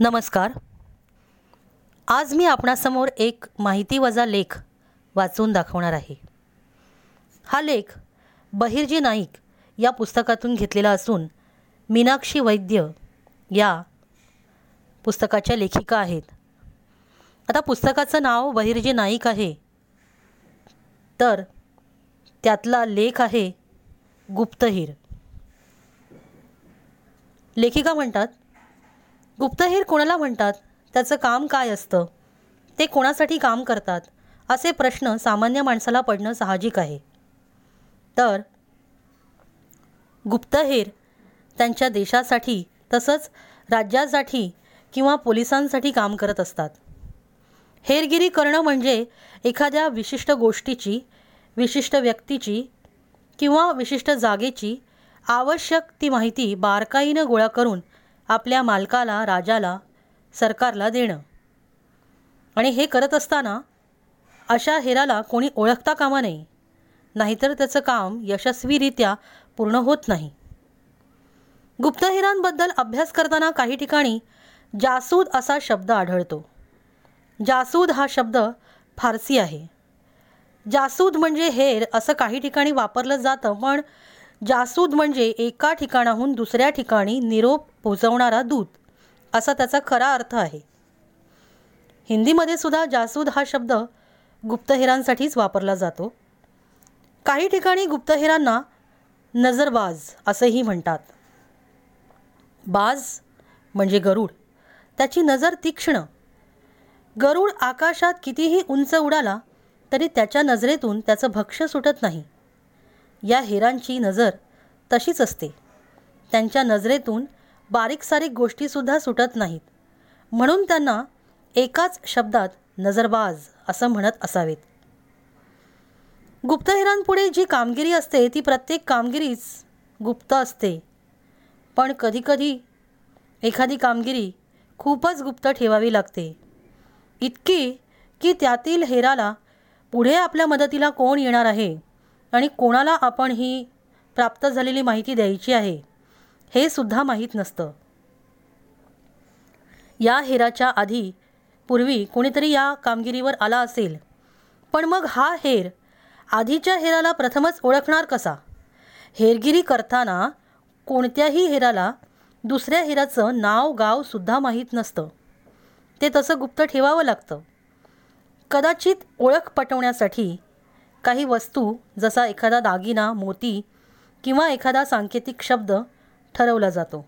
नमस्कार. आज मी आपणासमोर एक माहिती वजा लेख वाचून दाखवणार आहे. हा लेख बहिर्जी नाईक या पुस्तकातून घेतलेला असून मीनाक्षी वैद्य या पुस्तकाच्या लेखिका आहेत. आता पुस्तकाचं नाव बहिर्जी नाईक आहे. तर त्यातला लेख आहे गुप्तहीर. लेखिका म्हणतात गुप्तहेर कोणाला म्हणतात? त्याचं काम काय असतं? ते कोणासाठी काम करतात? असे प्रश्न सामान्य माणसाला पडणं साहजिक आहे. तर गुप्तहेर त्यांच्या देशासाठी तसंच राज्यासाठी किंवा पोलिसांसाठी काम करत असतात. हेरगिरी करणं म्हणजे एखाद्या विशिष्ट गोष्टीची विशिष्ट व्यक्तीची किंवा विशिष्ट जागेची आवश्यक ती माहिती बारकाईनं गोळा करून आपल्या मालकाला राजाला सरकारला देणं. आणि हे करत असताना अशा हेराला कोणी ओळखता कामा नये नाहीतर त्याचं काम यशस्वीरित्या पूर्ण होत नाही. गुप्तहेरांबद्दल अभ्यास करताना काही ठिकाणी जासूद असा शब्द आढळतो. जासूद हा शब्द फारसी आहे. जासूद म्हणजे हेर असं काही ठिकाणी वापरलं जातं पण जासूद म्हणजे एका ठिकाणाहून दुसऱ्या ठिकाणी निरोप पोचवणारा दूत असा त्याचा खरा अर्थ आहे. हिंदीमध्ये सुद्धा जासूद हा शब्द गुप्तहेरांसाठीच वापरला जातो. काही ठिकाणी गुप्तहेरांना नजरबाज असंही म्हणतात. बाज म्हणजे गरुड. त्याची नजर तीक्ष्ण. गरुड आकाशात कितीही उंच उडाला तरी त्याच्या नजरेतून त्याचं भक्ष्य सुटत नाही. या हेरांची नजर तशीच असते. त्यांच्या नजरेतून बारीक सारीक गोष्टीसुद्धा सुटत नाहीत. म्हणून त्यांना एकाच शब्दात नजरबाज असं म्हणत असावेत. गुप्तहेरांपुढे जी कामगिरी असते ती प्रत्येक कामगिरीच गुप्त असते. पण कधीकधी एखादी कामगिरी खूपच गुप्त ठेवावी लागते. इतकी की त्यातील हेराला पुढे आपल्या मदतीला कोण येणार आहे? आणि कोणाला आपण ही प्राप्त झालेली माहिती द्यायची आहे हे सुद्धा माहीत नसतं. या हेराच्या आधी पूर्वी कोणीतरी या कामगिरीवर आला असेल पण मग हा हेर आधीच्या हेराला प्रथमच ओळखणार कसा? हेरगिरी करताना कोणत्याही हेराला दुसऱ्या हेराचं नाव गावसुद्धा माहीत नसतं. ते तसं गुप्त ठेवावं लागतं. कदाचित ओळख पटवण्यासाठी काही वस्तू जसा एखादा दागिना मोती किंवा एखादा सांकेतिक शब्द ठरवला जातो.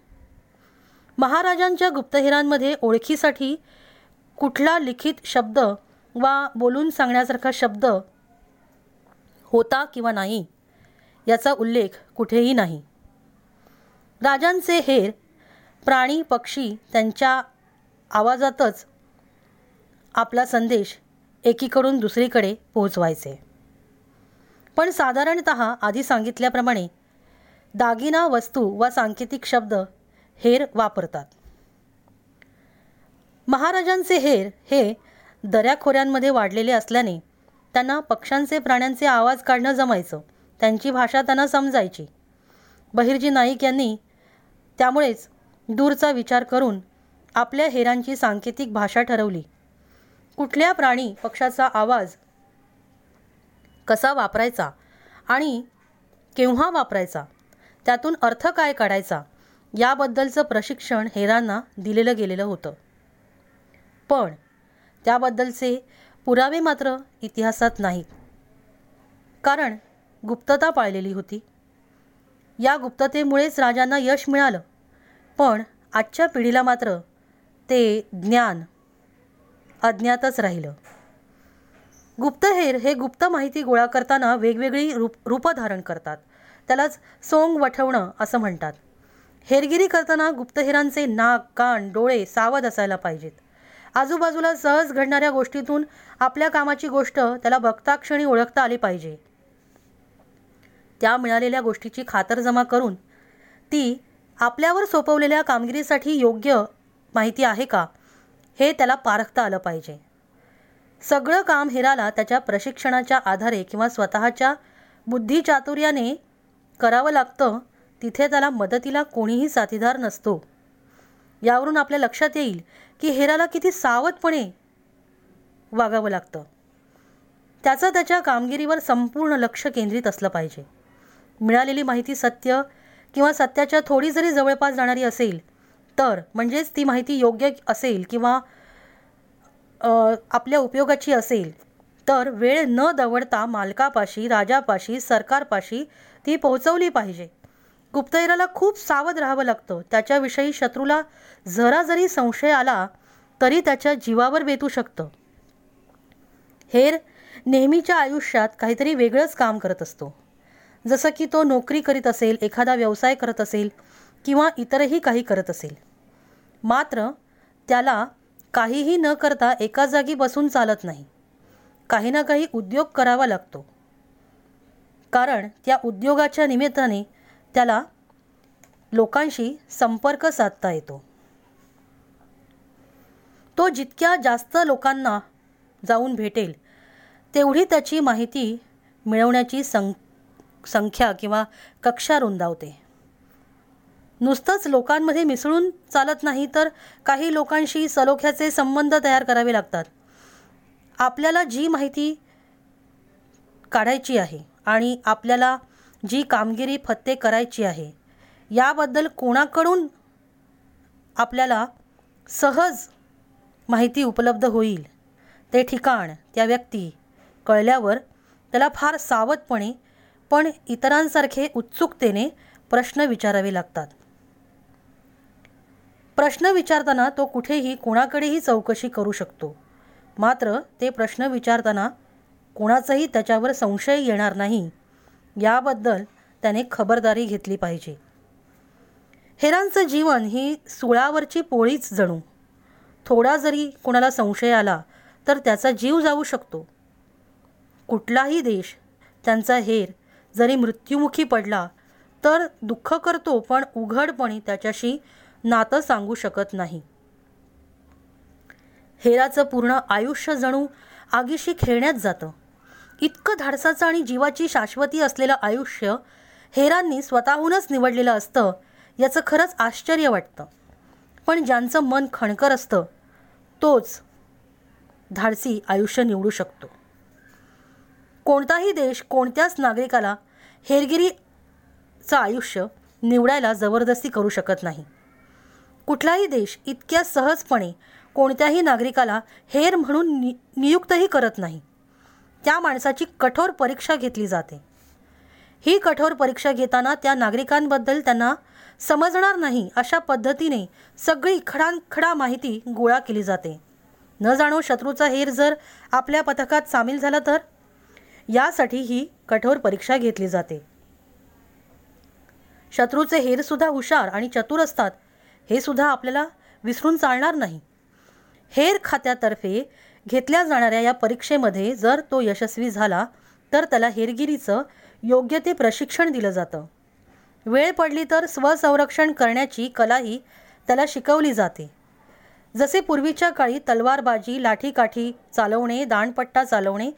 महाराजांच्या गुप्तहेरांमध्ये ओळखीसाठी कुठला लिखित शब्द वा बोलून सांगण्यासारखा शब्द होता किंवा नाही याचा उल्लेख कुठेही नाही. राजांचे हेर प्राणी पक्षी त्यांच्या आवाजातच आपला संदेश एकीकडून दुसरीकडे पोहोचवायचे. पण साधारणत आधी सांगितल्याप्रमाणे दागिना वस्तू वा सांकेतिक शब्द हेर वापरतात. महाराजांचे हेर हे दऱ्याखोऱ्यांमध्ये वाढलेले असल्याने त्यांना पक्ष्यांचे प्राण्यांचे आवाज काढणं जमायचं त्यांची भाषा त्यांना समजायची. बहिर्जी नाईक यांनी त्यामुळेच दूरचा विचार करून आपल्या हेरांची सांकेतिक भाषा ठरवली. कुठल्या प्राणी पक्षाचा आवाज कसा वापरायचा आणि केव्हा वापरायचा त्यातून अर्थ काय काढायचा याबद्दलचं प्रशिक्षण हेरांना दिलेलं गेलेलं होतं. पण त्याबद्दलचे पुरावे मात्र इतिहासात नाहीत. कारण गुप्तता पाळलेली होती. या गुप्ततेमुळेच राजांना यश मिळालं. पण आजच्या पिढीला मात्र ते ज्ञान अज्ञातच राहिलं. गुप्तहेर हे गुप्त माहिती गोळा करताना वेगवेगळी रूप रूपं धारण करतात. त्यालाच सोंग वठवणं असं म्हणतात. हेरगिरी करताना गुप्तहेरांचे नाक कान डोळे सावध असायला पाहिजेत. आजूबाजूला सहज घडणाऱ्या गोष्टीतून आपल्या कामाची गोष्ट त्याला बघता क्षणी ओळखता आली पाहिजे. त्या मिळालेल्या गोष्टीची खातरजमा करून ती आपल्यावर सोपवलेल्या कामगिरीसाठी योग्य माहिती आहे का हे त्याला पारखता आलं पाहिजे. सगळं काम हेराला त्याच्या प्रशिक्षणाच्या आधारे किंवा स्वतःच्या बुद्धिचातुर्याने करावं लागतं तिथे त्याला मदतीला कोणीही साथीदार नसतो. यावरून आपल्या लक्षात येईल की हेराला किती सावधपणे वागावं लागतं. त्याचं त्याच्या कामगिरीवर संपूर्ण लक्ष केंद्रित असलं पाहिजे. मिळालेली माहिती सत्य किंवा सत्याच्या थोडी जरी जवळपास जाणारी असेल तर म्हणजेच ती माहिती योग्य असेल किंवा आपल्या उपयोगाची असेल तर वेळ न दवडता मालकापाशी राजापाशी सरकारपाशी ती पोहोचवली पाहिजे. गुप्तहेराला खूप सावध राहावं लागतं. त्याच्याविषयी शत्रूला जरा जरी संशय आला तरी त्याच्या जीवावर बेतू शकतं. हेर नेहमीच्या आयुष्यात काहीतरी वेगळंच काम करत असतो. जसं की तो नोकरी करीत असेल एखादा व्यवसाय करत असेल किंवा इतरही काही करत असेल. मात्र त्याला काहीही न करता एका जागी बसून चालत नाही. काही ना काही उद्योग करावा लागतो. कारण त्या उद्योगाच्या निमित्ताने त्याला लोकांशी संपर्क साधता येतो. तो जितक्या जास्त लोकांना जाऊन भेटेल तेवढी त्याची माहिती मिळवण्याची सं संख्या किंवा कक्षा रुंदावते. नुसतंच लोकांमध्ये मिसळून चालत नाही तर काही लोकांशी सलोख्याचे संबंध तयार करावे लागतात. आपल्याला जी माहिती काढायची आहे आणि आपल्याला जी कामगिरी फत्ते करायची आहे याबद्दल कोणाकडून आपल्याला सहज माहिती उपलब्ध होईल? ते ठिकाण त्या व्यक्ती कळल्यावर त्याला फार सावधपणे पण इतरांसारखे उत्सुकतेने प्रश्न विचारावे लागतात. प्रश्न विचारताना तो कुठेही कोणाकडेही चौकशी करू शकतो. मात्र ते प्रश्न विचारताना कोणाचाही त्याच्यावर संशय येणार नाही. याबद्दल त्याने खबरदारी घेतली पाहिजे. हेरांचं जीवन ही सुळावरची पोळीच जणू. थोडा जरी कोणाला संशय आला तर त्याचा जीव जाऊ शकतो. कुठलाही देश त्यांचा हेर जरी मृत्युमुखी पडला तर दुःख करतो पण उघडपणे त्याच्याशी नातं सांगू शकत नाही. हेराचं पूर्ण आयुष्य जणू आगीशी खेळण्यात जातं. इतकं धाडसाचं आणि जीवाची शाश्वती असलेलं आयुष्य हेरांनी स्वतःहूनच निवडलेलं असतं याचं खरंच आश्चर्य वाटतं. पण ज्यांचं मन खणकर असतं तोच धाडसी आयुष्य निवडू शकतो. कोणताही देश कोणत्याच नागरिकाला हेरगिरीचं आयुष्य निवडायला जबरदस्ती करू शकत नाही. कुठलाही देश इतक्या सहजपणे कोणत्याही नागरिकाला हेर म्हणून नि नियुक्तही करत नाही. त्या माणसाची कठोर परीक्षा घेतली जाते. ही कठोर परीक्षा घेताना त्या नागरिकांबद्दल त्यांना समजणार नाही अशा पद्धतीने सगळी खडानखडा माहिती गोळा केली जाते. न जाणो शत्रूचा हेर जर आपल्या पथकात सामील झाला तर? यासाठी ही कठोर परीक्षा घेतली जाते. शत्रूचे हेरसुद्धा हुशार आणि चतुर असतात हे सुद्धा आपल्याला विसरून चालणार नाही. हेर खात्यातर्फे घेतल्या जाणाऱ्या या परीक्षेमध्ये जर तो यशस्वी झाला तर त्याला हेरगिरीचं योग्य ते प्रशिक्षण दिलं जातं. वेळ पडली तर स्वसंरक्षण करण्याची कलाही त्याला शिकवली जाते. जसे पूर्वीच्या काळी तलवारबाजी लाठीकाठी चालवणे दाणपट्टा चालवणे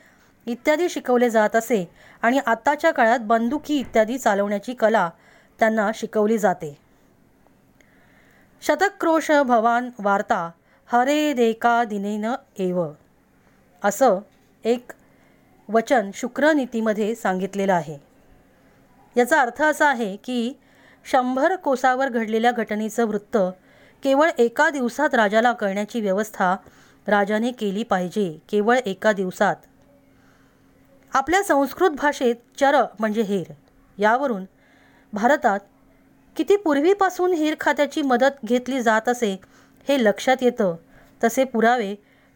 इत्यादी शिकवले जात असे आणि आत्ताच्या काळात बंदुकी इत्यादी चालवण्याची कला त्यांना शिकवली जाते. शतक्रोश भवान वार्ता हरे देका दिनेन एव. असं एक वचन शुक्रनीतीमध्ये सांगितलेलं आहे. याचा अर्थ असा आहे की शंभर कोसावर घडलेल्या घटनेचं वृत्त केवळ एका दिवसात राजाला कळण्याची व्यवस्था राजाने केली पाहिजे केवळ एका दिवसात. आपल्या संस्कृत भाषेत चर म्हणजे हेर. यावरून भारतात किती पूर्वीपासून हेर खात्याची मदत घेतली जात असे हे लक्षात येतं. तसे पुरावे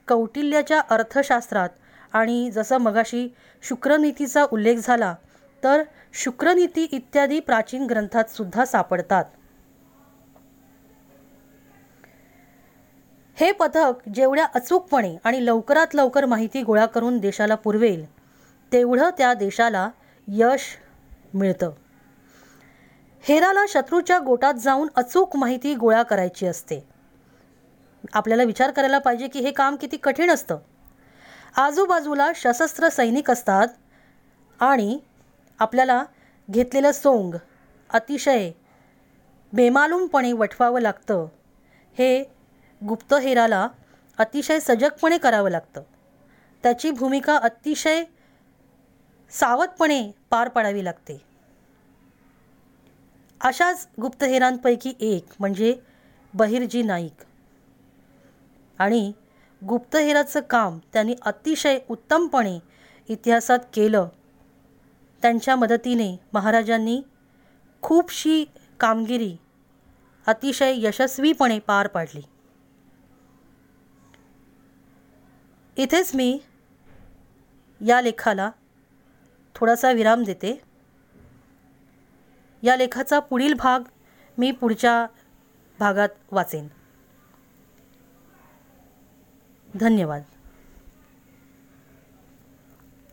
कौटिल्याच्या अर्थशास्त्रात आणि जसं मगाशी शुक्रनीतीचा उल्लेख झाला तर शुक्रनीती इत्यादी प्राचीन ग्रंथात सुद्धा सापडतात. हे पथक जेवढ्या अचूकपणे आणि लवकरात लवकर माहिती गोळा करून देशाला पुरवेल तेवढं त्या देशाला यश मिळतं. हेराला शत्रूच्या गोटात जाऊन अचूक माहिती गोळा करायची असते. आपल्याला विचार करायला पाहिजे की हे काम किती कठीण असतं. आजूबाजूला सशस्त्र सैनिक असतात आणि आपल्याला घेतलेलं सोंग अतिशय बेमालूमपणे वठवावं लागतं. हे गुप्तहेराला अतिशय सजगपणे करावं लागतं. त्याची भूमिका अतिशय सावधपणे पार पाडावी लागते. अशाच गुप्तहेरांपैकी एक म्हणजे बहिर्जी नाईक. आणि गुप्तहेराचं काम त्यांनी अतिशय उत्तमपणे इतिहासात केलं. त्यांच्या मदतीने महाराजांनी खूपशी कामगिरी अतिशय यशस्वीपणे पार पाडली. इथेच मी या लेखाला थोडासा विराम देते. या लेखाचा पुढील भाग मी पुढच्या भागात वाचेन. धन्यवाद.